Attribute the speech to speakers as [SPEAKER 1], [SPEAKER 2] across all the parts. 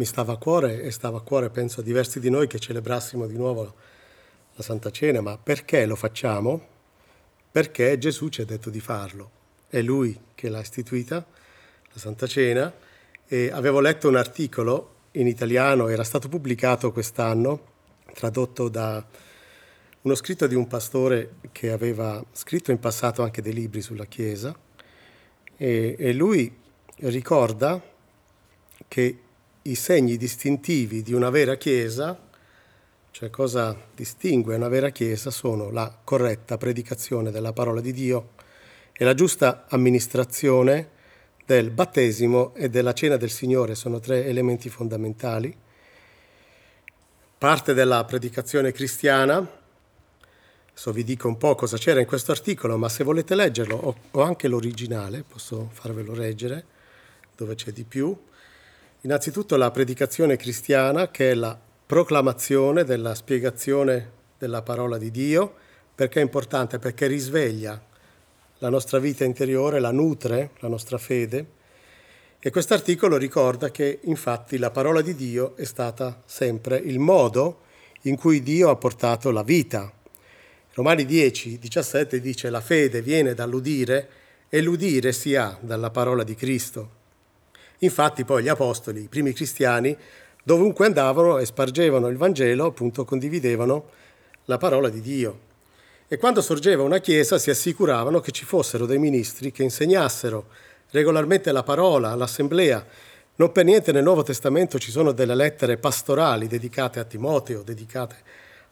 [SPEAKER 1] mi stava a cuore e stava a cuore, penso a diversi di noi, che celebrassimo di nuovo la Santa Cena, ma perché lo facciamo? Perché Gesù ci ha detto di farlo. È Lui che l'ha istituita, la Santa Cena, e avevo letto un articolo in italiano, era stato pubblicato quest'anno, tradotto da uno scritto di un pastore che aveva scritto in passato anche dei libri sulla Chiesa, e, e lui ricorda che i segni distintivi di una vera Chiesa, cioè cosa distingue una vera Chiesa, sono la corretta predicazione della parola di Dio e la giusta amministrazione del battesimo e della cena del Signore, sono tre elementi fondamentali. Parte della predicazione cristiana, adesso vi dico un po' cosa c'era in questo articolo, ma se volete leggerlo, ho, anche l'originale, posso farvelo leggere, dove c'è di più. Innanzitutto la predicazione cristiana, che è la proclamazione della spiegazione della parola di Dio, perché è importante? Perché risveglia la nostra vita interiore, la nutre, la nostra fede. E quest'articolo ricorda che infatti la parola di Dio è stata sempre il modo in cui Dio ha portato la vita. Romani 10, 17 dice la fede viene dall'udire e l'udire si ha dalla parola di Cristo. Infatti poi gli apostoli, i primi cristiani, dovunque andavano e spargevano il Vangelo, appunto condividevano la parola di Dio. E quando sorgeva una chiesa si assicuravano che ci fossero dei ministri che insegnassero regolarmente la parola all'assemblea. Non per niente nel Nuovo Testamento ci sono delle lettere pastorali dedicate a Timoteo, dedicate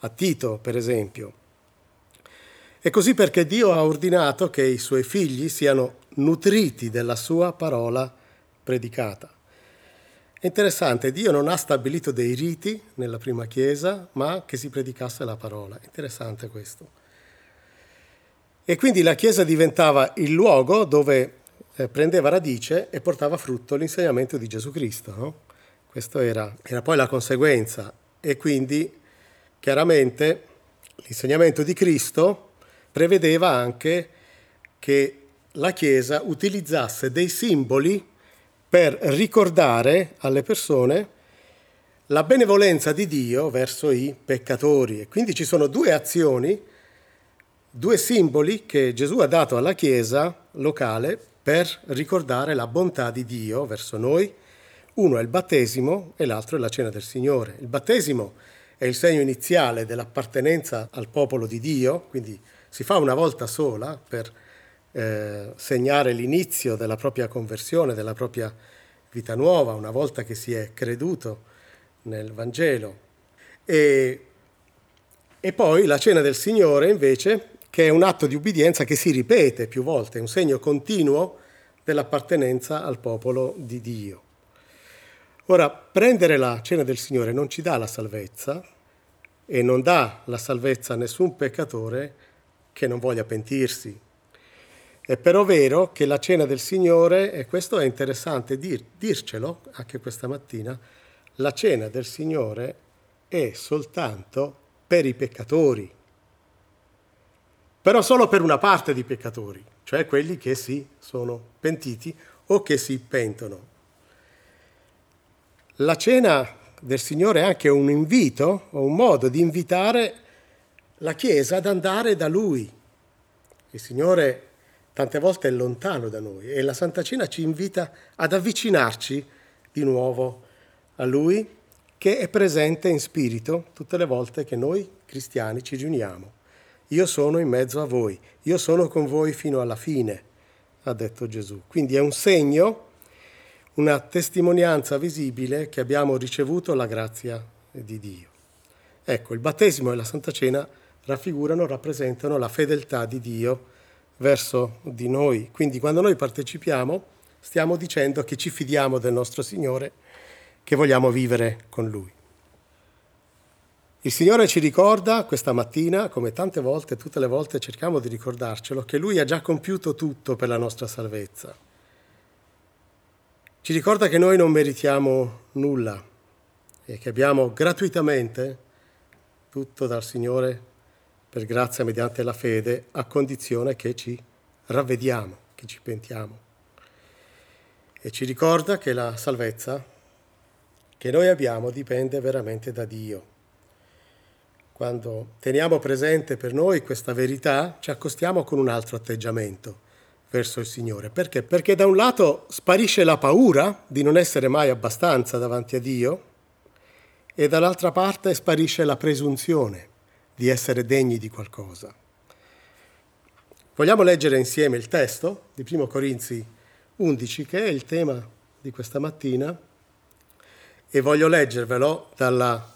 [SPEAKER 1] a Tito, per esempio. E così perché Dio ha ordinato che i suoi figli siano nutriti della sua parola predicata. È interessante, Dio non ha stabilito dei riti nella prima Chiesa, ma che si predicasse la parola. Interessante questo. E quindi la Chiesa diventava il luogo dove eh, prendeva radice e portava frutto l'insegnamento di Gesù Cristo. No? Questa era, era poi la conseguenza. E quindi chiaramente l'insegnamento di Cristo prevedeva anche che la Chiesa utilizzasse dei simboli per ricordare alle persone la benevolenza di Dio verso i peccatori. E quindi ci sono due azioni, due simboli che Gesù ha dato alla Chiesa locale per ricordare la bontà di Dio verso noi. Uno è il battesimo e l'altro è la cena del Signore. Il battesimo è il segno iniziale dell'appartenenza al popolo di Dio, quindi si fa una volta sola per eh, segnare l'inizio della propria conversione, della propria vita nuova, una volta che si è creduto nel Vangelo. E, e poi la cena del Signore, invece, che è un atto di ubbidienza che si ripete più volte, un segno continuo dell'appartenenza al popolo di Dio. Ora, prendere la cena del Signore non ci dà la salvezza e non dà la salvezza a nessun peccatore che non voglia pentirsi, è però vero che la cena del Signore, e questo è interessante dir, dircelo anche questa mattina, la cena del Signore è soltanto per i peccatori, però solo per una parte di peccatori, cioè quelli che si sono pentiti o che si pentono. La cena del Signore è anche un invito o un modo di invitare la Chiesa ad andare da Lui. Il Signore tante volte è lontano da noi e la Santa Cena ci invita ad avvicinarci di nuovo a Lui che è presente in spirito tutte le volte che noi cristiani ci riuniamo. Io sono in mezzo a voi, io sono con voi fino alla fine, ha detto Gesù. Quindi è un segno, una testimonianza visibile che abbiamo ricevuto la grazia di Dio. Ecco, il battesimo e la Santa Cena raffigurano, rappresentano la fedeltà di Dio verso di noi. Quindi quando noi partecipiamo stiamo dicendo che ci fidiamo del nostro Signore, che vogliamo vivere con Lui. Il Signore ci ricorda questa mattina, come tante volte, tutte le volte cerchiamo di ricordarcelo, che Lui ha già compiuto tutto per la nostra salvezza. Ci ricorda che noi non meritiamo nulla e che abbiamo gratuitamente tutto dal Signore per grazia mediante la fede, a condizione che ci ravvediamo, che ci pentiamo. E ci ricorda che la salvezza che noi abbiamo dipende veramente da Dio. Quando teniamo presente per noi questa verità, ci accostiamo con un altro atteggiamento verso il Signore. Perché? Perché da un lato sparisce la paura di non essere mai abbastanza davanti a Dio e dall'altra parte sparisce la presunzione di essere degni di qualcosa. Vogliamo leggere insieme il testo di 1 Corinzi 11, che è il tema di questa mattina, e voglio leggervelo dalla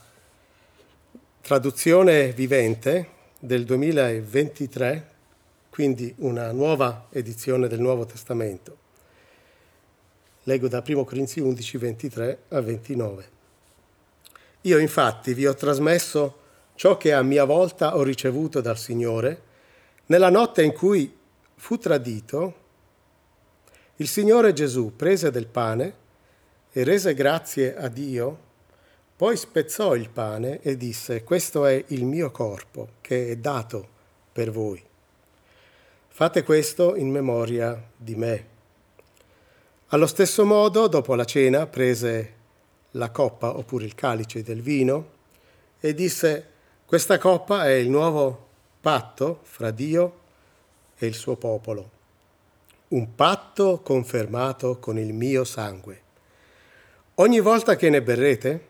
[SPEAKER 1] traduzione vivente del 2023, quindi una nuova edizione del Nuovo Testamento. Leggo da 1 Corinzi 11, 23 a 29. Io infatti vi ho trasmesso ciò che a mia volta ho ricevuto dal Signore nella notte in cui fu tradito. Il Signore Gesù prese del pane e rese grazie a Dio, poi spezzò il pane e disse, questo è il mio corpo che è dato per voi. Fate questo in memoria di me. Allo stesso modo, dopo la cena, prese la coppa oppure il calice del vino e disse questa coppa è il nuovo patto fra Dio e il suo popolo, un patto confermato con il mio sangue. Ogni volta che ne berrete,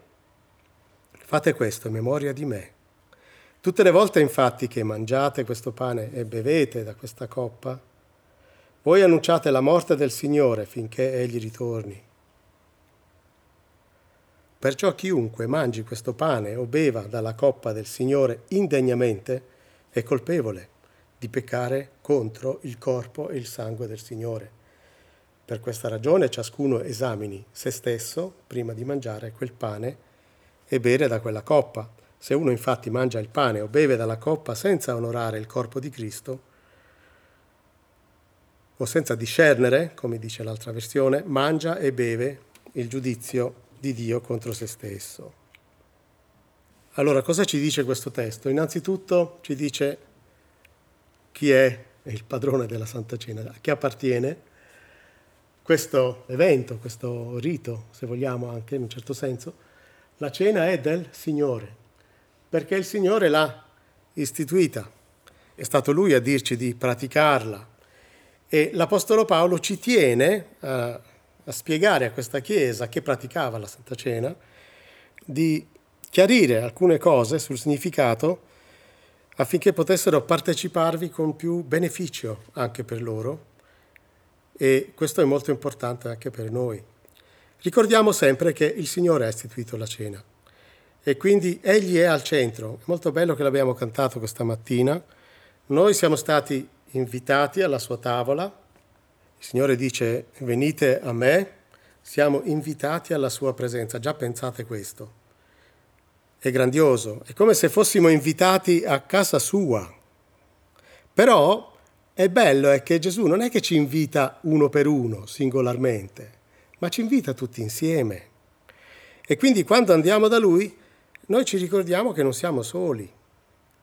[SPEAKER 1] fate questo in memoria di me. Tutte le volte infatti che mangiate questo pane e bevete da questa coppa, voi annunciate la morte del Signore finché Egli ritorni. Perciò chiunque mangi questo pane o beva dalla coppa del Signore indegnamente è colpevole di peccare contro il corpo e il sangue del Signore. Per questa ragione ciascuno esamini se stesso prima di mangiare quel pane e bere da quella coppa. Se uno infatti mangia il pane o beve dalla coppa senza onorare il corpo di Cristo, o senza discernere, come dice l'altra versione, mangia e beve il giudizio di Dio contro se stesso. Allora, cosa ci dice questo testo? Innanzitutto ci dice chi è il padrone della Santa Cena, a chi appartiene questo evento, questo rito, se vogliamo anche in un certo senso. La cena è del Signore, perché il Signore l'ha istituita. È stato Lui a dirci di praticarla. E l'Apostolo Paolo ci tiene a a spiegare a questa Chiesa che praticava la Santa Cena, di chiarire alcune cose sul significato affinché potessero parteciparvi con più beneficio anche per loro e questo è molto importante anche per noi. Ricordiamo sempre che il Signore ha istituito la cena e quindi Egli è al centro. È molto bello che l'abbiamo cantato questa mattina. Noi siamo stati invitati alla sua tavola il Signore dice venite a me, siamo invitati alla sua presenza. Già pensate questo. È grandioso, è come se fossimo invitati a casa sua. Però è bello è che Gesù non è che ci invita uno per uno, singolarmente, ma ci invita tutti insieme. E quindi quando andiamo da Lui, noi ci ricordiamo che non siamo soli,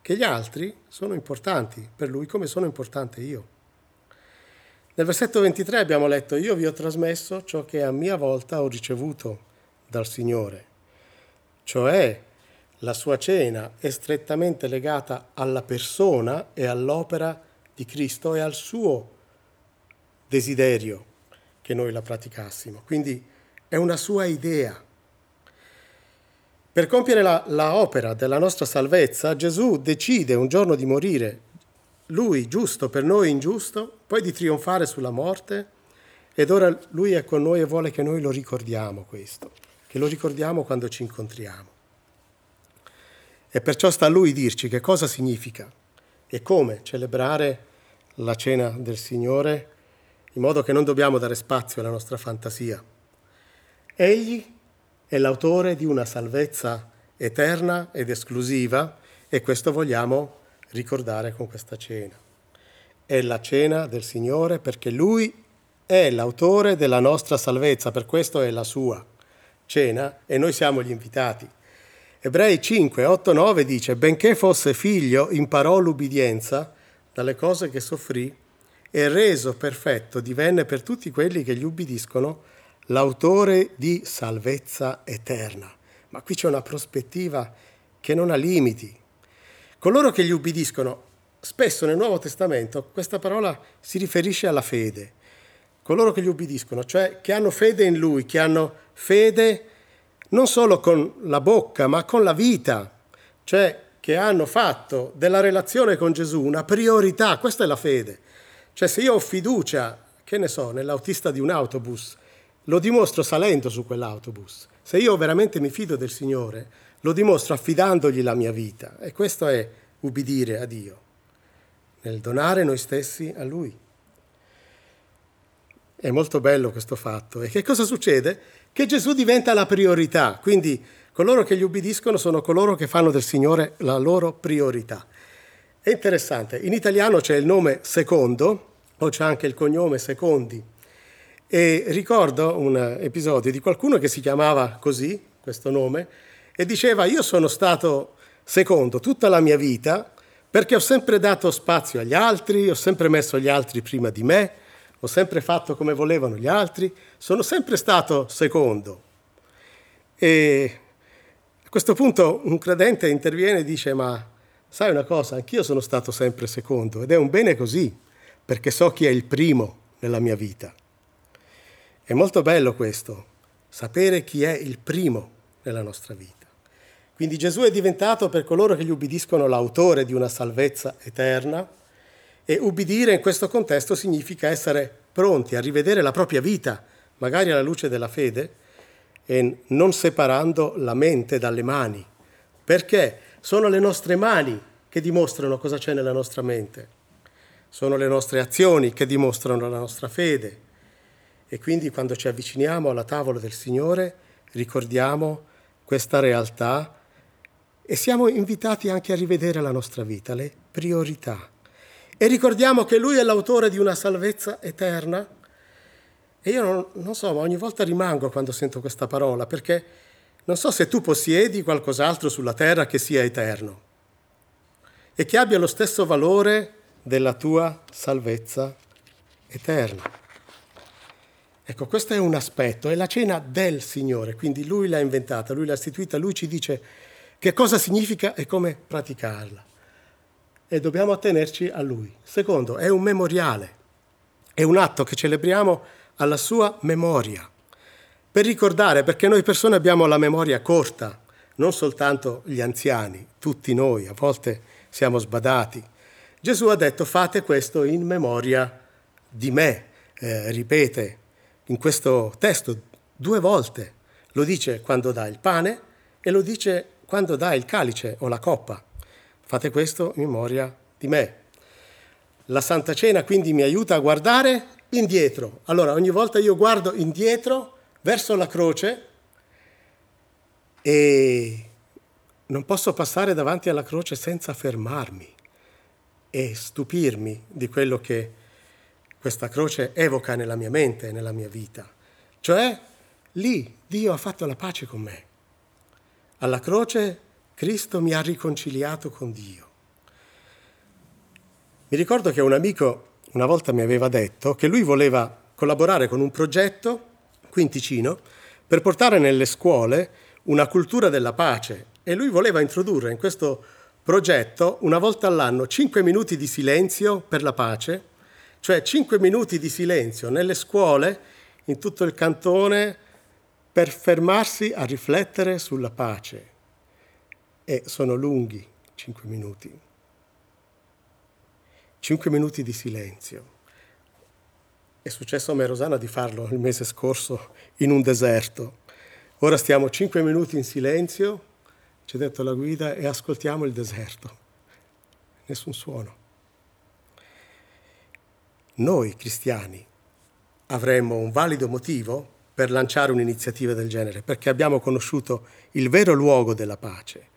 [SPEAKER 1] che gli altri sono importanti per Lui come sono importante io. Nel versetto 23 abbiamo letto, io vi ho trasmesso ciò che a mia volta ho ricevuto dal Signore, cioè la sua cena è strettamente legata alla persona e all'opera di Cristo e al suo desiderio che noi la praticassimo. Quindi è una sua idea. Per compiere la, la opera della nostra salvezza, Gesù decide un giorno di morire lui giusto per noi ingiusto, poi di trionfare sulla morte ed ora lui è con noi e vuole che noi lo ricordiamo questo, che lo ricordiamo quando ci incontriamo. E perciò sta a lui dirci che cosa significa e come celebrare la cena del Signore in modo che non dobbiamo dare spazio alla nostra fantasia. Egli è l'autore di una salvezza eterna ed esclusiva e questo vogliamo ricordare con questa cena. È la cena del Signore perché Lui è l'autore della nostra salvezza, per questo è la sua cena e noi siamo gli invitati. Ebrei 5, 8, 9 dice, benché fosse figlio, imparò l'ubbidienza dalle cose che soffrì e reso perfetto divenne per tutti quelli che gli ubbidiscono l'autore di salvezza eterna. Ma qui c'è una prospettiva che non ha limiti. Coloro che gli ubbidiscono, spesso nel Nuovo Testamento questa parola si riferisce alla fede. Coloro che gli ubbidiscono, cioè che hanno fede in Lui, che hanno fede non solo con la bocca, ma con la vita, cioè che hanno fatto della relazione con Gesù una priorità, questa è la fede. Cioè se io ho fiducia, che ne so, nell'autista di un autobus, lo dimostro salendo su quell'autobus. Se io veramente mi fido del Signore, lo dimostro affidandogli la mia vita. E questo è ubbidire a Dio, nel donare noi stessi a Lui. È molto bello questo fatto. E che cosa succede? Che Gesù diventa la priorità. Quindi coloro che gli ubbidiscono sono coloro che fanno del Signore la loro priorità. È interessante, in italiano c'è il nome secondo, o c'è anche il cognome secondi. E ricordo un episodio di qualcuno che si chiamava così, questo nome, e diceva io sono stato secondo tutta la mia vita perché ho sempre dato spazio agli altri, ho sempre messo gli altri prima di me, ho sempre fatto come volevano gli altri, sono sempre stato secondo. E a questo punto un credente interviene e dice ma sai una cosa, anch'io sono stato sempre secondo ed è un bene così, perché so chi è il primo nella mia vita. È molto bello questo, sapere chi è il primo nella nostra vita. Quindi Gesù è diventato per coloro che gli ubbidiscono l'autore di una salvezza eterna e ubbidire in questo contesto significa essere pronti a rivedere la propria vita, magari alla luce della fede, e non separando la mente dalle mani, perché sono le nostre mani che dimostrano cosa c'è nella nostra mente, sono le nostre azioni che dimostrano la nostra fede. E quindi quando ci avviciniamo alla tavola del Signore ricordiamo questa realtà e siamo invitati anche a rivedere la nostra vita, le priorità. E ricordiamo che Lui è l'autore di una salvezza eterna. E io non, non so, ma ogni volta rimango quando sento questa parola, perché non so se tu possiedi qualcos'altro sulla terra che sia eterno e che abbia lo stesso valore della tua salvezza eterna. Ecco, questo è un aspetto, è la cena del Signore, quindi Lui l'ha inventata, Lui l'ha istituita, Lui ci dice che cosa significa e come praticarla. E dobbiamo attenerci a lui. Secondo, è un memoriale, è un atto che celebriamo alla sua memoria, per ricordare, perché noi persone abbiamo la memoria corta, non soltanto gli anziani, tutti noi, a volte siamo sbadati. Gesù ha detto fate questo in memoria di me, eh, ripete in questo testo due volte, lo dice quando dà il pane e lo dice quando dà il calice o la coppa. Fate questo in memoria di me. La Santa Cena quindi mi aiuta a guardare indietro. Allora ogni volta io guardo indietro verso la croce e non posso passare davanti alla croce senza fermarmi e stupirmi di quello che questa croce evoca nella mia mente, nella mia vita. Cioè, lì Dio ha fatto la pace con me. Alla croce Cristo mi ha riconciliato con Dio. Mi ricordo che un amico una volta mi aveva detto che lui voleva collaborare con un progetto qui in Ticino per portare nelle scuole una cultura della pace e lui voleva introdurre in questo progetto una volta all'anno 5 minuti di silenzio per la pace, cioè 5 minuti di silenzio nelle scuole in tutto il cantone per fermarsi a riflettere sulla pace. E sono lunghi cinque minuti. Cinque minuti di silenzio. È successo a me Rosana di farlo il mese scorso in un deserto. Ora stiamo cinque minuti in silenzio, ci ha detto la guida, e ascoltiamo il deserto. Nessun suono. Noi cristiani avremmo un valido motivo per lanciare un'iniziativa del genere, perché abbiamo conosciuto il vero luogo della pace.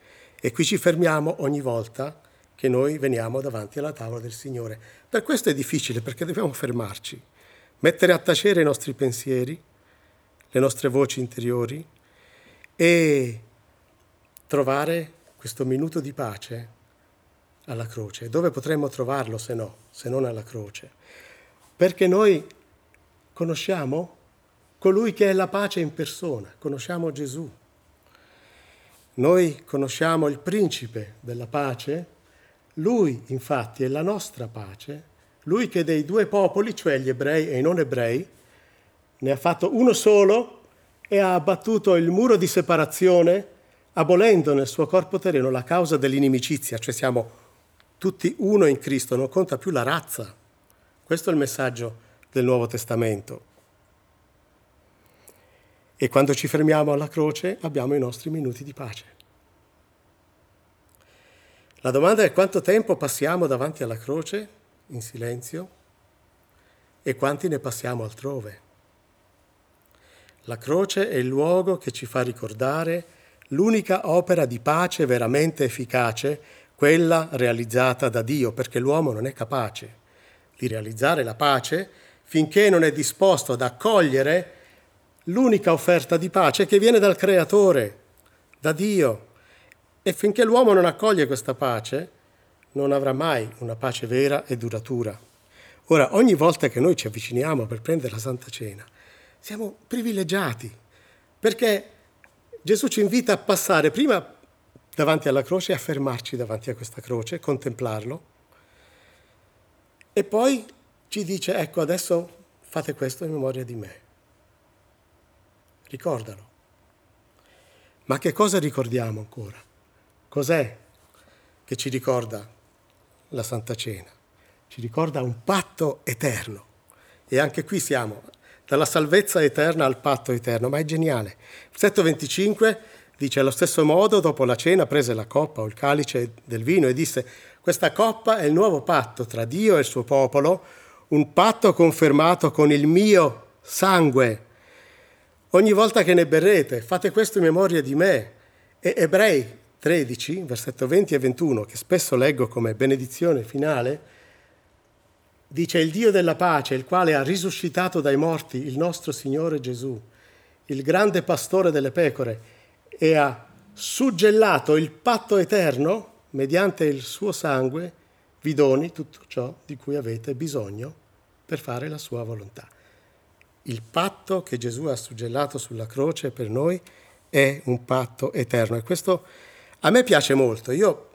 [SPEAKER 1] E qui ci fermiamo ogni volta che noi veniamo davanti alla tavola del Signore. Per questo è difficile, perché dobbiamo fermarci, mettere a tacere i nostri pensieri, le nostre voci interiori e trovare questo minuto di pace alla croce. Dove potremmo trovarlo se no, se non alla croce? Perché noi conosciamo colui che è la pace in persona, conosciamo Gesù. Noi conosciamo il principe della pace, lui infatti è la nostra pace, lui che dei due popoli, cioè gli ebrei e i non ebrei, ne ha fatto uno solo e ha abbattuto il muro di separazione, abolendo nel suo corpo terreno la causa dell'inimicizia, cioè siamo tutti uno in Cristo, non conta più la razza. Questo è il messaggio del Nuovo Testamento. E quando ci fermiamo alla croce abbiamo i nostri minuti di pace. La domanda è quanto tempo passiamo davanti alla croce in silenzio e quanti ne passiamo altrove. La croce è il luogo che ci fa ricordare l'unica opera di pace veramente efficace, quella realizzata da Dio, perché l'uomo non è capace di realizzare la pace finché non è disposto ad accogliere l'unica offerta di pace che viene dal Creatore, da Dio. E finché l'uomo non accoglie questa pace, non avrà mai una pace vera e duratura. Ora, ogni volta che noi ci avviciniamo per prendere la Santa Cena, siamo privilegiati, perché Gesù ci invita a passare prima davanti alla croce, a fermarci davanti a questa croce, contemplarlo, e poi ci dice, ecco, adesso fate questo in memoria di me ricordalo. Ma che cosa ricordiamo ancora? Cos'è che ci ricorda la Santa Cena? Ci ricorda un patto eterno. E anche qui siamo, dalla salvezza eterna al patto eterno, ma è geniale. Versetto 25 dice allo stesso modo, dopo la cena prese la coppa o il calice del vino e disse, questa coppa è il nuovo patto tra Dio e il suo popolo, un patto confermato con il mio sangue Ogni volta che ne berrete, fate questo in memoria di me. E Ebrei 13, versetto 20 e 21, che spesso leggo come benedizione finale, dice il Dio della pace, il quale ha risuscitato dai morti il nostro Signore Gesù, il grande pastore delle pecore, e ha suggellato il patto eterno mediante il suo sangue, vi doni tutto ciò di cui avete bisogno per fare la sua volontà il patto che Gesù ha suggellato sulla croce per noi è un patto eterno e questo a me piace molto. Io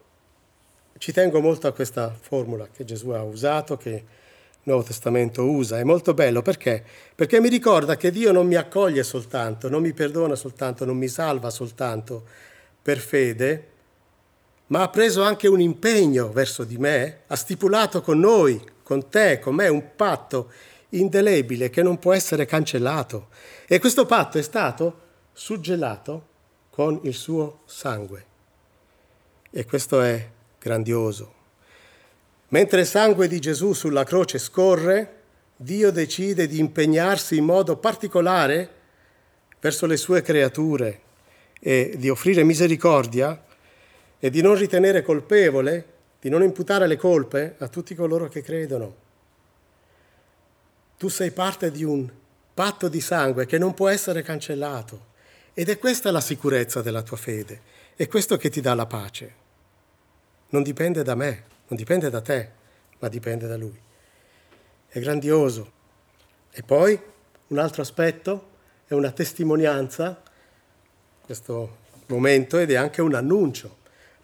[SPEAKER 1] ci tengo molto a questa formula che Gesù ha usato, che il Nuovo Testamento usa. È molto bello perché? Perché mi ricorda che Dio non mi accoglie soltanto, non mi perdona soltanto, non mi salva soltanto per fede, ma ha preso anche un impegno verso di me, ha stipulato con noi, con te, con me, un patto indelebile che non può essere cancellato. E questo patto è stato suggellato con il suo sangue. E questo è grandioso. Mentre il sangue di Gesù sulla croce scorre, Dio decide di impegnarsi in modo particolare verso le sue creature e di offrire misericordia e di non ritenere colpevole, di non imputare le colpe a tutti coloro che credono. Tu sei parte di un patto di sangue che non può essere cancellato. Ed è questa la sicurezza della tua fede. È questo che ti dà la pace. Non dipende da me, non dipende da te, ma dipende da Lui. È grandioso. E poi un altro aspetto è una testimonianza, questo momento, ed è anche un annuncio.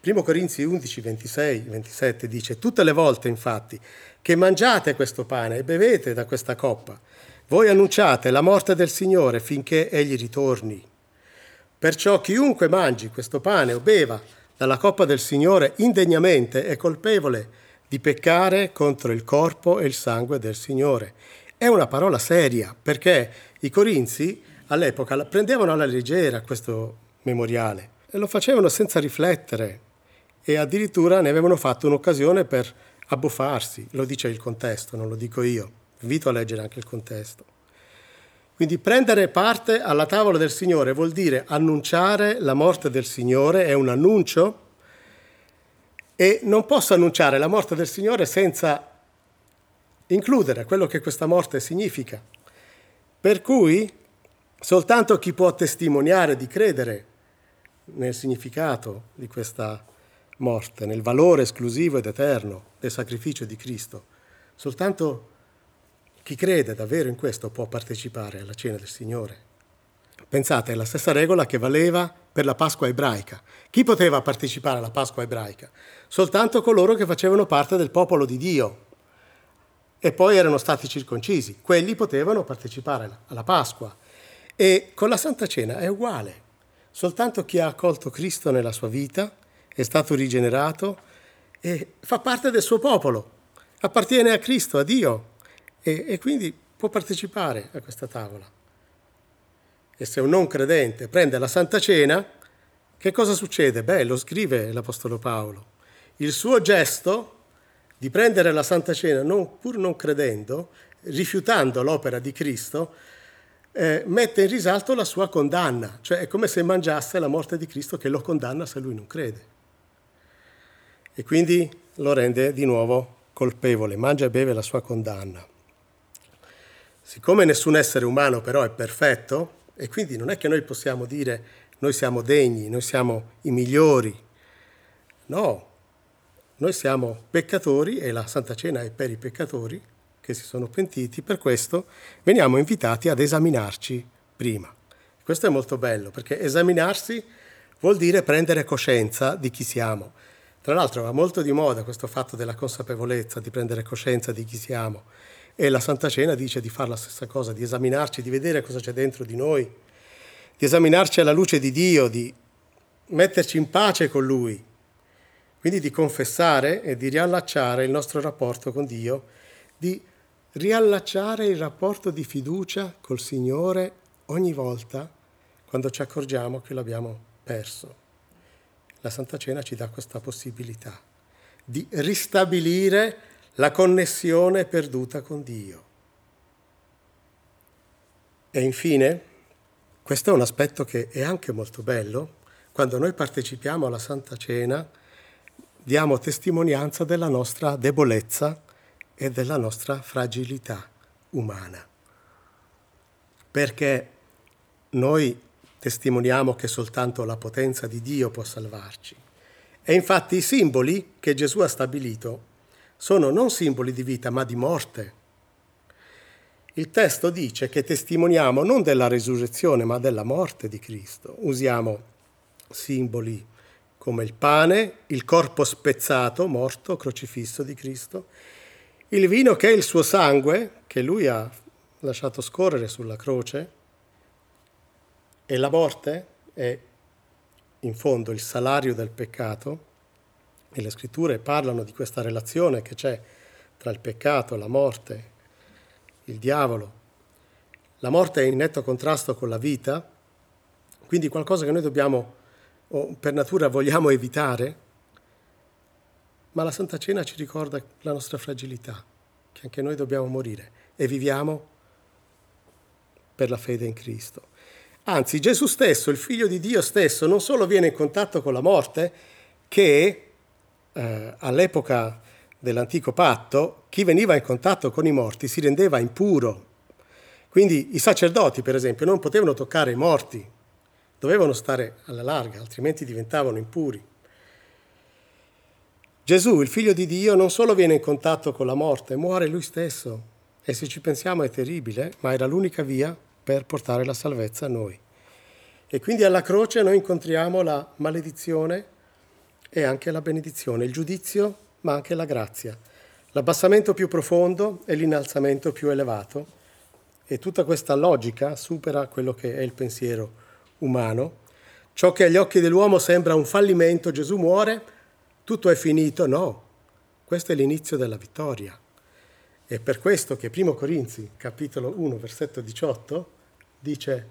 [SPEAKER 1] 1 Corinzi 11, 26, 27 dice, tutte le volte infatti che mangiate questo pane e bevete da questa coppa, voi annunciate la morte del Signore finché Egli ritorni. Perciò chiunque mangi questo pane o beva dalla coppa del Signore indegnamente è colpevole di peccare contro il corpo e il sangue del Signore. È una parola seria perché i corinzi all'epoca prendevano alla leggera questo memoriale e lo facevano senza riflettere e addirittura ne avevano fatto un'occasione per abbuffarsi, lo dice il contesto, non lo dico io, invito a leggere anche il contesto. Quindi prendere parte alla tavola del Signore vuol dire annunciare la morte del Signore, è un annuncio e non posso annunciare la morte del Signore senza includere quello che questa morte significa. Per cui soltanto chi può testimoniare di credere nel significato di questa morte, nel valore esclusivo ed eterno del sacrificio di Cristo. Soltanto chi crede davvero in questo può partecipare alla cena del Signore. Pensate, è la stessa regola che valeva per la Pasqua ebraica. Chi poteva partecipare alla Pasqua ebraica? Soltanto coloro che facevano parte del popolo di Dio e poi erano stati circoncisi. Quelli potevano partecipare alla Pasqua. E con la Santa Cena è uguale. Soltanto chi ha accolto Cristo nella sua vita è stato rigenerato e fa parte del suo popolo, appartiene a Cristo, a Dio e, e quindi può partecipare a questa tavola. E se un non credente prende la Santa Cena, che cosa succede? Beh, lo scrive l'Apostolo Paolo. Il suo gesto di prendere la Santa Cena, non, pur non credendo, rifiutando l'opera di Cristo, eh, mette in risalto la sua condanna, cioè è come se mangiasse la morte di Cristo che lo condanna se lui non crede. E quindi lo rende di nuovo colpevole, mangia e beve la sua condanna. Siccome nessun essere umano però è perfetto, e quindi non è che noi possiamo dire noi siamo degni, noi siamo i migliori. No, noi siamo peccatori e la Santa Cena è per i peccatori che si sono pentiti, per questo veniamo invitati ad esaminarci prima. Questo è molto bello perché esaminarsi vuol dire prendere coscienza di chi siamo. Tra l'altro va molto di moda questo fatto della consapevolezza, di prendere coscienza di chi siamo. E la Santa Cena dice di fare la stessa cosa, di esaminarci, di vedere cosa c'è dentro di noi, di esaminarci alla luce di Dio, di metterci in pace con Lui, quindi di confessare e di riallacciare il nostro rapporto con Dio, di riallacciare il rapporto di fiducia col Signore ogni volta quando ci accorgiamo che l'abbiamo perso. La Santa Cena ci dà questa possibilità di ristabilire la connessione perduta con Dio. E infine, questo è un aspetto che è anche molto bello, quando noi partecipiamo alla Santa Cena diamo testimonianza della nostra debolezza e della nostra fragilità umana. Perché noi testimoniamo che soltanto la potenza di Dio può salvarci. E infatti i simboli che Gesù ha stabilito sono non simboli di vita ma di morte. Il testo dice che testimoniamo non della risurrezione ma della morte di Cristo. Usiamo simboli come il pane, il corpo spezzato, morto, crocifisso di Cristo, il vino che è il suo sangue, che lui ha lasciato scorrere sulla croce, e la morte è in fondo il salario del peccato, e le scritture parlano di questa relazione che c'è tra il peccato, la morte, il diavolo. La morte è in netto contrasto con la vita, quindi qualcosa che noi dobbiamo, o per natura vogliamo evitare, ma la Santa Cena ci ricorda la nostra fragilità, che anche noi dobbiamo morire e viviamo per la fede in Cristo. Anzi, Gesù stesso, il figlio di Dio stesso, non solo viene in contatto con la morte, che eh, all'epoca dell'antico patto, chi veniva in contatto con i morti si rendeva impuro. Quindi i sacerdoti, per esempio, non potevano toccare i morti, dovevano stare alla larga, altrimenti diventavano impuri. Gesù, il figlio di Dio, non solo viene in contatto con la morte, muore lui stesso. E se ci pensiamo è terribile, ma era l'unica via per portare la salvezza a noi. E quindi alla croce noi incontriamo la maledizione e anche la benedizione, il giudizio, ma anche la grazia, l'abbassamento più profondo e l'innalzamento più elevato. E tutta questa logica supera quello che è il pensiero umano. Ciò che agli occhi dell'uomo sembra un fallimento, Gesù muore, tutto è finito, no, questo è l'inizio della vittoria. È per questo che 1 Corinzi, capitolo 1, versetto 18, dice,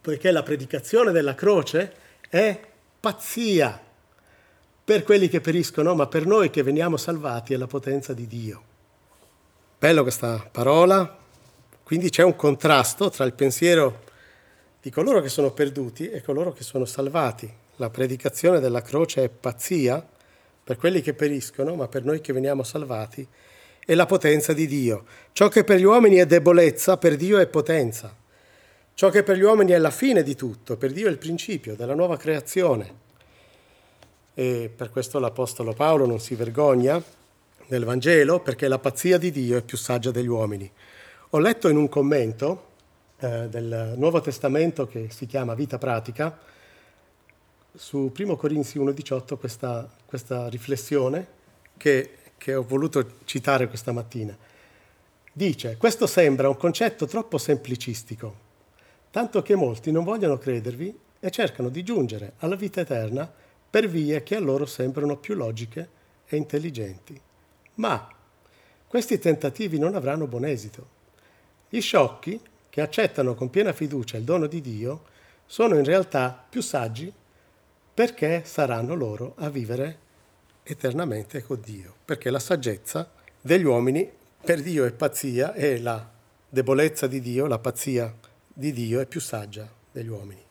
[SPEAKER 1] poiché la predicazione della croce è pazzia per quelli che periscono, ma per noi che veniamo salvati è la potenza di Dio. Bello questa parola, quindi c'è un contrasto tra il pensiero di coloro che sono perduti e coloro che sono salvati. La predicazione della croce è pazzia per quelli che periscono, ma per noi che veniamo salvati è la potenza di Dio. Ciò che per gli uomini è debolezza, per Dio è potenza. Ciò che per gli uomini è la fine di tutto, per Dio è il principio della nuova creazione. E per questo l'Apostolo Paolo non si vergogna nel Vangelo perché la pazzia di Dio è più saggia degli uomini. Ho letto in un commento eh, del Nuovo Testamento che si chiama Vita Pratica, su 1 Corinzi 1,18 questa, questa riflessione che, che ho voluto citare questa mattina. Dice, questo sembra un concetto troppo semplicistico, tanto che molti non vogliono credervi e cercano di giungere alla vita eterna per vie che a loro sembrano più logiche e intelligenti. Ma questi tentativi non avranno buon esito. Gli sciocchi, che accettano con piena fiducia il dono di Dio, sono in realtà più saggi perché saranno loro a vivere eternamente con Dio. Perché la saggezza degli uomini per Dio è pazzia e la debolezza di Dio, la pazzia di Dio è più saggia degli uomini.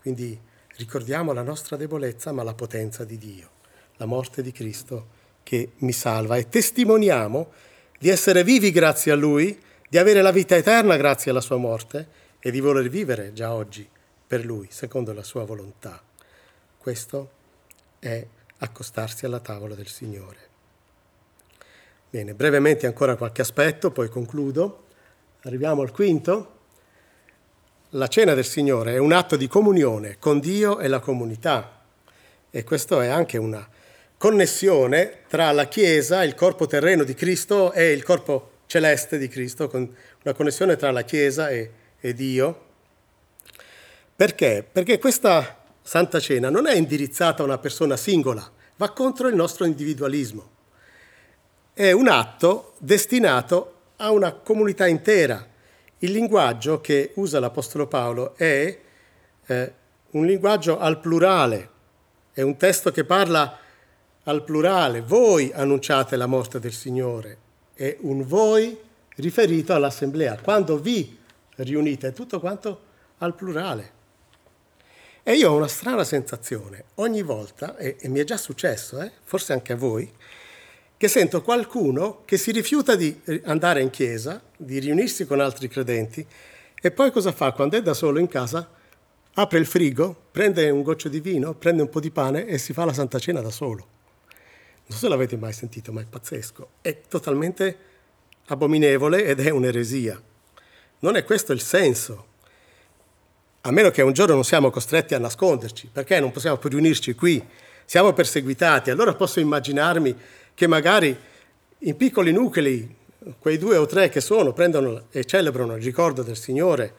[SPEAKER 1] Quindi ricordiamo la nostra debolezza ma la potenza di Dio, la morte di Cristo che mi salva e testimoniamo di essere vivi grazie a Lui di avere la vita eterna grazie alla sua morte e di voler vivere già oggi per lui, secondo la sua volontà. Questo è accostarsi alla tavola del Signore. Bene, brevemente ancora qualche aspetto, poi concludo. Arriviamo al quinto. La cena del Signore è un atto di comunione con Dio e la comunità e questo è anche una connessione tra la Chiesa, il corpo terreno di Cristo e il corpo celeste di Cristo, una connessione tra la Chiesa e, e Dio. Perché? Perché questa Santa Cena non è indirizzata a una persona singola, va contro il nostro individualismo. È un atto destinato a una comunità intera. Il linguaggio che usa l'Apostolo Paolo è eh, un linguaggio al plurale, è un testo che parla al plurale. Voi annunciate la morte del Signore è un voi riferito all'assemblea. Quando vi riunite, è tutto quanto al plurale. E io ho una strana sensazione ogni volta, e, e mi è già successo, eh, forse anche a voi, che sento qualcuno che si rifiuta di andare in chiesa, di riunirsi con altri credenti, e poi cosa fa quando è da solo in casa? Apre il frigo, prende un goccio di vino, prende un po' di pane e si fa la Santa Cena da solo. Non so se l'avete mai sentito, ma è pazzesco. È totalmente abominevole ed è un'eresia. Non è questo il senso. A meno che un giorno non siamo costretti a nasconderci, perché non possiamo più riunirci qui? Siamo perseguitati. Allora posso immaginarmi che magari in piccoli nuclei, quei due o tre che sono, prendono e celebrano il ricordo del Signore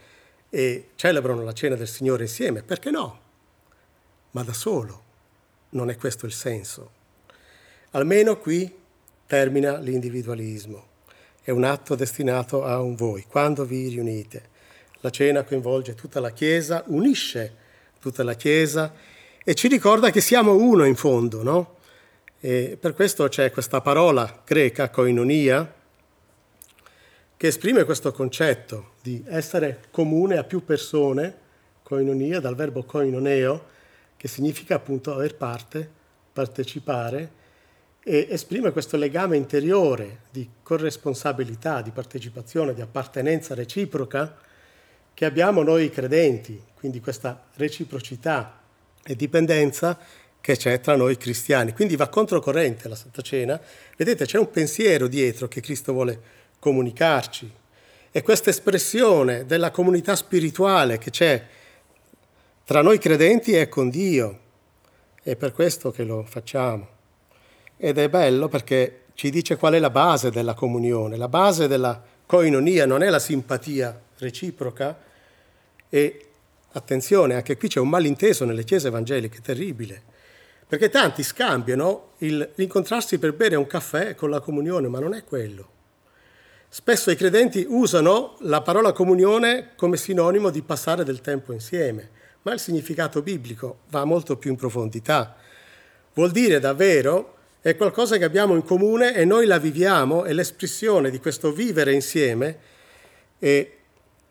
[SPEAKER 1] e celebrano la cena del Signore insieme. Perché no? Ma da solo. Non è questo il senso. Almeno qui termina l'individualismo. È un atto destinato a un voi, quando vi riunite. La cena coinvolge tutta la Chiesa, unisce tutta la Chiesa e ci ricorda che siamo uno in fondo, no? E per questo c'è questa parola greca, koinonia, che esprime questo concetto di essere comune a più persone, koinonia, dal verbo koinoneo, che significa appunto aver parte, partecipare, e esprime questo legame interiore di corresponsabilità, di partecipazione, di appartenenza reciproca che abbiamo noi credenti, quindi questa reciprocità e dipendenza che c'è tra noi cristiani. Quindi va controcorrente la Santa Cena. Vedete, c'è un pensiero dietro che Cristo vuole comunicarci. E questa espressione della comunità spirituale che c'è tra noi credenti è con Dio. È per questo che lo facciamo. Ed è bello perché ci dice qual è la base della comunione. La base della coinonia non è la simpatia reciproca e attenzione, anche qui c'è un malinteso nelle chiese evangeliche terribile, perché tanti scambiano il, l'incontrarsi per bere un caffè con la comunione, ma non è quello. Spesso i credenti usano la parola comunione come sinonimo di passare del tempo insieme, ma il significato biblico va molto più in profondità. Vuol dire davvero è qualcosa che abbiamo in comune e noi la viviamo, è l'espressione di questo vivere insieme e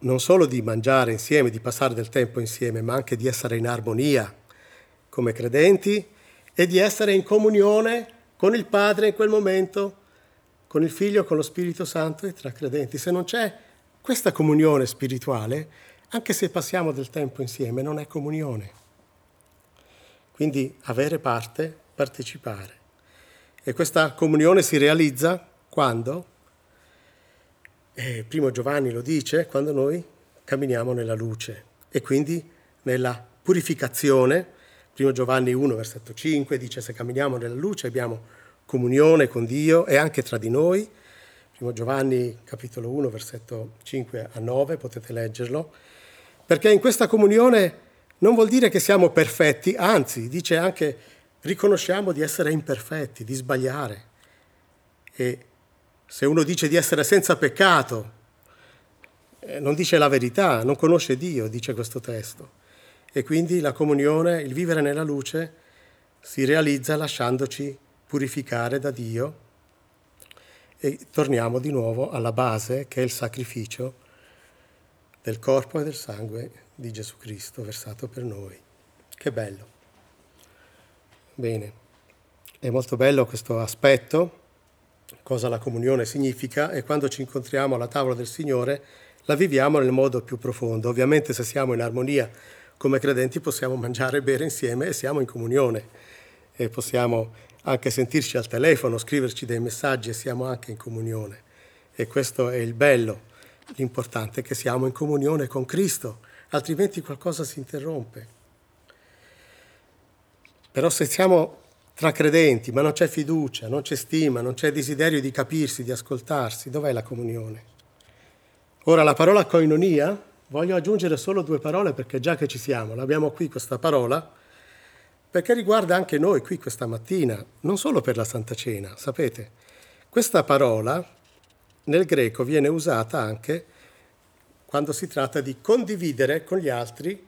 [SPEAKER 1] non solo di mangiare insieme, di passare del tempo insieme, ma anche di essere in armonia come credenti e di essere in comunione con il Padre in quel momento, con il Figlio, con lo Spirito Santo e tra credenti. Se non c'è questa comunione spirituale, anche se passiamo del tempo insieme, non è comunione. Quindi avere parte, partecipare. E questa comunione si realizza quando? Eh, primo Giovanni lo dice, quando noi camminiamo nella luce e quindi nella purificazione. Primo Giovanni 1, versetto 5 dice se camminiamo nella luce abbiamo comunione con Dio e anche tra di noi. Primo Giovanni capitolo 1, versetto 5 a 9, potete leggerlo. Perché in questa comunione non vuol dire che siamo perfetti, anzi dice anche riconosciamo di essere imperfetti, di sbagliare. E se uno dice di essere senza peccato, eh, non dice la verità, non conosce Dio, dice questo testo. E quindi la comunione, il vivere nella luce, si realizza lasciandoci purificare da Dio e torniamo di nuovo alla base che è il sacrificio del corpo e del sangue di Gesù Cristo versato per noi. Che bello. Bene, è molto bello questo aspetto, cosa la comunione significa e quando ci incontriamo alla tavola del Signore la viviamo nel modo più profondo. Ovviamente se siamo in armonia come credenti possiamo mangiare e bere insieme e siamo in comunione e possiamo anche sentirci al telefono, scriverci dei messaggi e siamo anche in comunione. E questo è il bello, l'importante che siamo in comunione con Cristo, altrimenti qualcosa si interrompe. Però se siamo tra credenti, ma non c'è fiducia, non c'è stima, non c'è desiderio di capirsi, di ascoltarsi, dov'è la comunione? Ora la parola koinonia, voglio aggiungere solo due parole perché già che ci siamo, l'abbiamo qui questa parola, perché riguarda anche noi qui questa mattina, non solo per la Santa Cena, sapete. Questa parola nel greco viene usata anche quando si tratta di condividere con gli altri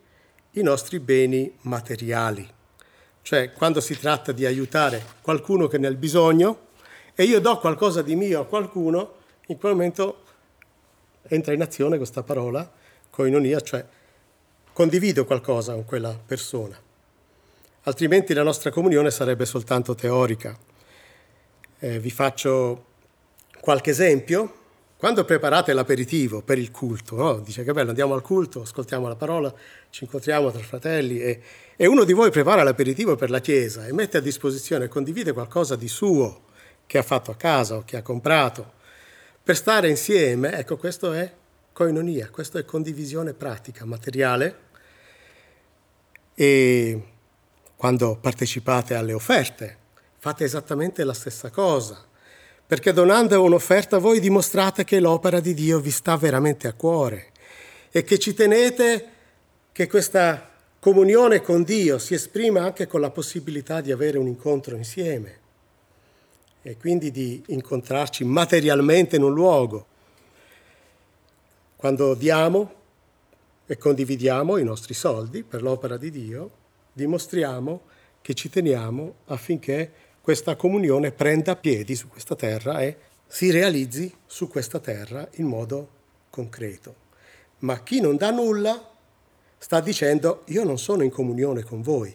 [SPEAKER 1] i nostri beni materiali, cioè quando si tratta di aiutare qualcuno che è nel bisogno e io do qualcosa di mio a qualcuno, in quel momento entra in azione questa parola, coinonia, cioè condivido qualcosa con quella persona. Altrimenti la nostra comunione sarebbe soltanto teorica. Eh, vi faccio qualche esempio. Quando preparate l'aperitivo per il culto, no? dice che bello, andiamo al culto, ascoltiamo la parola, ci incontriamo tra fratelli e, e uno di voi prepara l'aperitivo per la chiesa e mette a disposizione, condivide qualcosa di suo che ha fatto a casa o che ha comprato per stare insieme, ecco, questo è coinonia, questo è condivisione pratica, materiale. E quando partecipate alle offerte, fate esattamente la stessa cosa, perché donando un'offerta voi dimostrate che l'opera di Dio vi sta veramente a cuore e che ci tenete che questa comunione con Dio si esprima anche con la possibilità di avere un incontro insieme e quindi di incontrarci materialmente in un luogo. Quando diamo e condividiamo i nostri soldi per l'opera di Dio, dimostriamo che ci teniamo affinché questa comunione prenda piedi su questa terra e si realizzi su questa terra in modo concreto. Ma chi non dà nulla sta dicendo io non sono in comunione con voi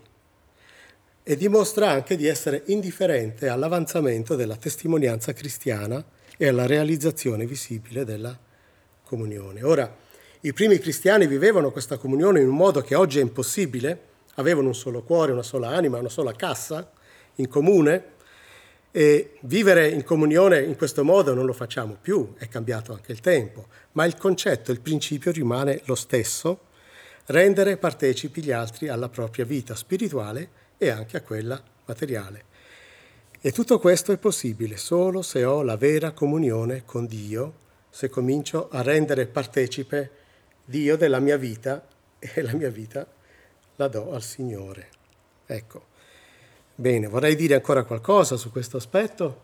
[SPEAKER 1] e dimostra anche di essere indifferente all'avanzamento della testimonianza cristiana e alla realizzazione visibile della comunione. Ora, i primi cristiani vivevano questa comunione in un modo che oggi è impossibile, avevano un solo cuore, una sola anima, una sola cassa in comune e vivere in comunione in questo modo non lo facciamo più, è cambiato anche il tempo, ma il concetto, il principio rimane lo stesso, rendere partecipi gli altri alla propria vita spirituale e anche a quella materiale. E tutto questo è possibile solo se ho la vera comunione con Dio, se comincio a rendere partecipe Dio della mia vita e la mia vita la do al Signore. Ecco. Bene, vorrei dire ancora qualcosa su questo aspetto,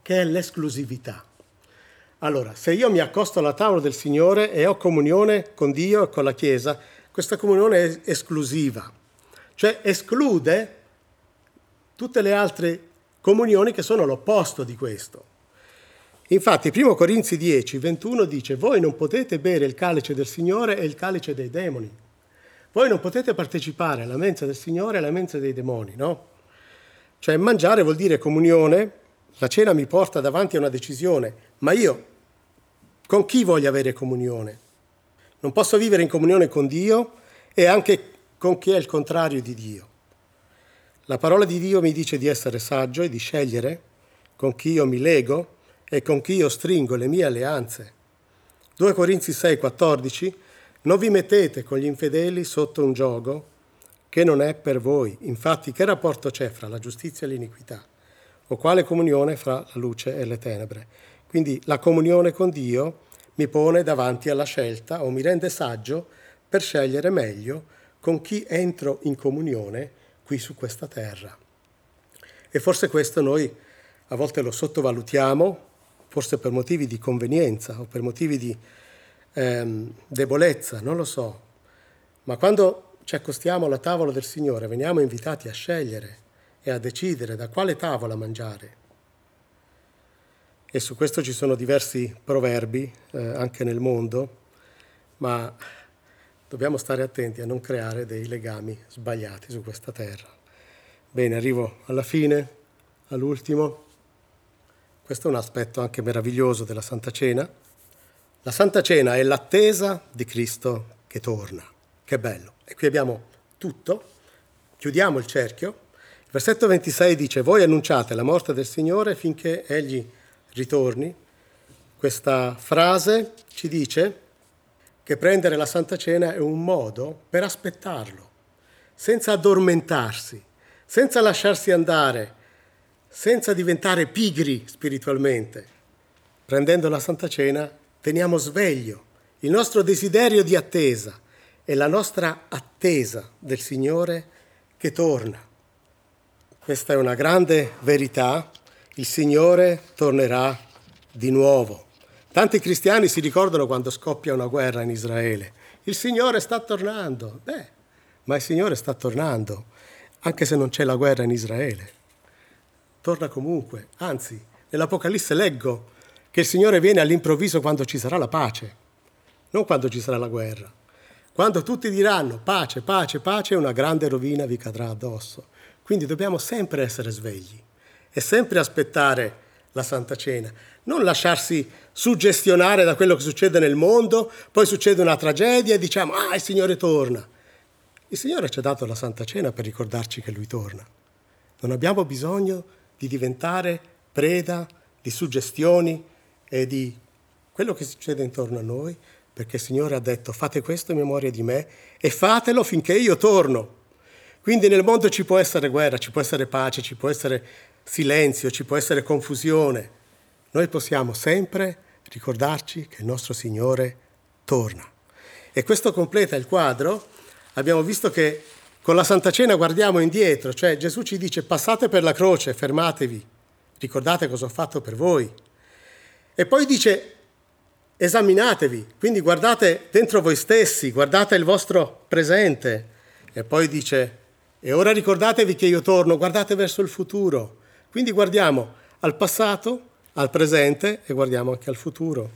[SPEAKER 1] che è l'esclusività. Allora, se io mi accosto alla tavola del Signore e ho comunione con Dio e con la Chiesa, questa comunione è esclusiva, cioè esclude tutte le altre comunioni che sono l'opposto di questo. Infatti, 1 Corinzi 10, 21 dice, voi non potete bere il calice del Signore e il calice dei demoni. Voi non potete partecipare alla mensa del Signore e alla mensa dei demoni, no? Cioè mangiare vuol dire comunione, la cena mi porta davanti a una decisione, ma io con chi voglio avere comunione? Non posso vivere in comunione con Dio e anche con chi è il contrario di Dio. La parola di Dio mi dice di essere saggio e di scegliere con chi io mi lego e con chi io stringo le mie alleanze. 2 Corinzi 6, 14 Non vi mettete con gli infedeli sotto un gioco che non è per voi. Infatti, che rapporto c'è fra la giustizia e l'iniquità? O quale comunione fra la luce e le tenebre? Quindi la comunione con Dio mi pone davanti alla scelta o mi rende saggio per scegliere meglio con chi entro in comunione qui su questa terra. E forse questo noi a volte lo sottovalutiamo, forse per motivi di convenienza o per motivi di ehm, debolezza, non lo so. Ma quando ci accostiamo alla tavola del Signore veniamo invitati a scegliere e a decidere da quale tavola mangiare. E su questo ci sono diversi proverbi eh, anche nel mondo, ma dobbiamo stare attenti a non creare dei legami sbagliati su questa terra. Bene, arrivo alla fine, all'ultimo. Questo è un aspetto anche meraviglioso della Santa Cena. La Santa Cena è l'attesa di Cristo che torna. Che bello. E qui abbiamo tutto. Chiudiamo il cerchio. Il versetto 26 dice, voi annunciate la morte del Signore finché Egli ritorni. Questa frase ci dice che prendere la Santa Cena è un modo per aspettarlo, senza addormentarsi, senza lasciarsi andare senza diventare pigri spiritualmente. Prendendo la Santa Cena teniamo sveglio il nostro desiderio di attesa e la nostra attesa del Signore che torna. Questa è una grande verità, il Signore tornerà di nuovo. Tanti cristiani si ricordano quando scoppia una guerra in Israele. Il Signore sta tornando. Beh, ma il Signore sta tornando, anche se non c'è la guerra in Israele torna comunque. Anzi, nell'Apocalisse leggo che il Signore viene all'improvviso quando ci sarà la pace, non quando ci sarà la guerra. Quando tutti diranno pace, pace, pace, una grande rovina vi cadrà addosso. Quindi dobbiamo sempre essere svegli e sempre aspettare la Santa Cena, non lasciarsi suggestionare da quello che succede nel mondo, poi succede una tragedia e diciamo ah il Signore torna. Il Signore ci ha dato la Santa Cena per ricordarci che Lui torna. Non abbiamo bisogno di diventare preda di suggestioni e di quello che succede intorno a noi, perché il Signore ha detto fate questo in memoria di me e fatelo finché io torno. Quindi nel mondo ci può essere guerra, ci può essere pace, ci può essere silenzio, ci può essere confusione. Noi possiamo sempre ricordarci che il nostro Signore torna. E questo completa il quadro. Abbiamo visto che con la Santa Cena guardiamo indietro, cioè Gesù ci dice passate per la croce, fermatevi, ricordate cosa ho fatto per voi. E poi dice esaminatevi, quindi guardate dentro voi stessi, guardate il vostro presente. E poi dice e ora ricordatevi che io torno, guardate verso il futuro. Quindi guardiamo al passato, al presente e guardiamo anche al futuro.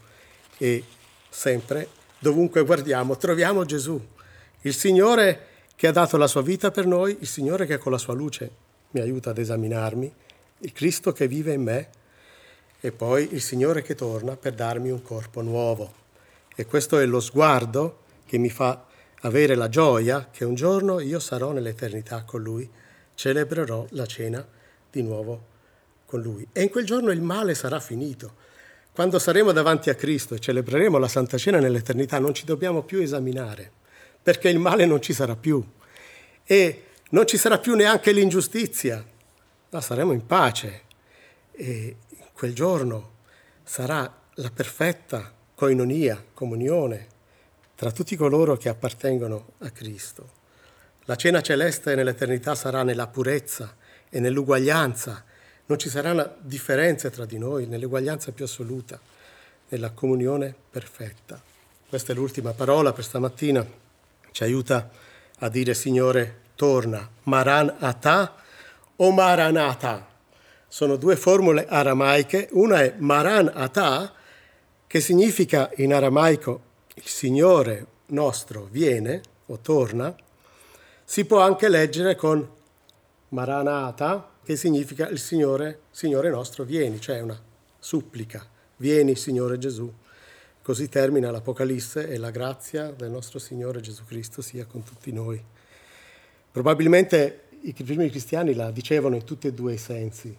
[SPEAKER 1] E sempre, dovunque guardiamo, troviamo Gesù. Il Signore che ha dato la sua vita per noi, il Signore che con la sua luce mi aiuta ad esaminarmi, il Cristo che vive in me e poi il Signore che torna per darmi un corpo nuovo. E questo è lo sguardo che mi fa avere la gioia che un giorno io sarò nell'eternità con Lui, celebrerò la cena di nuovo con Lui. E in quel giorno il male sarà finito. Quando saremo davanti a Cristo e celebreremo la Santa Cena nell'eternità non ci dobbiamo più esaminare perché il male non ci sarà più. E non ci sarà più neanche l'ingiustizia, ma saremo in pace. E quel giorno sarà la perfetta coinonia, comunione tra tutti coloro che appartengono a Cristo. La cena celeste nell'eternità sarà nella purezza e nell'uguaglianza, non ci saranno differenze tra di noi, nell'uguaglianza più assoluta, nella comunione perfetta. Questa è l'ultima parola per stamattina ci aiuta a dire Signore torna, Maran Ata o Maranata. Sono due formule aramaiche, una è Maran Ata, che significa in aramaico il Signore nostro viene o torna, si può anche leggere con Maranata, che significa il Signore, Signore nostro vieni, cioè una supplica, vieni Signore Gesù. Così termina l'Apocalisse e la grazia del nostro Signore Gesù Cristo sia con tutti noi. Probabilmente i primi cristiani la dicevano in tutti e due i sensi,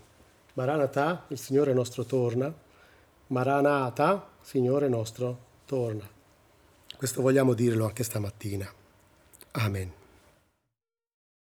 [SPEAKER 1] Maranatha, il Signore nostro torna. Maranatha, Signore nostro torna. Questo vogliamo dirlo anche stamattina. Amen.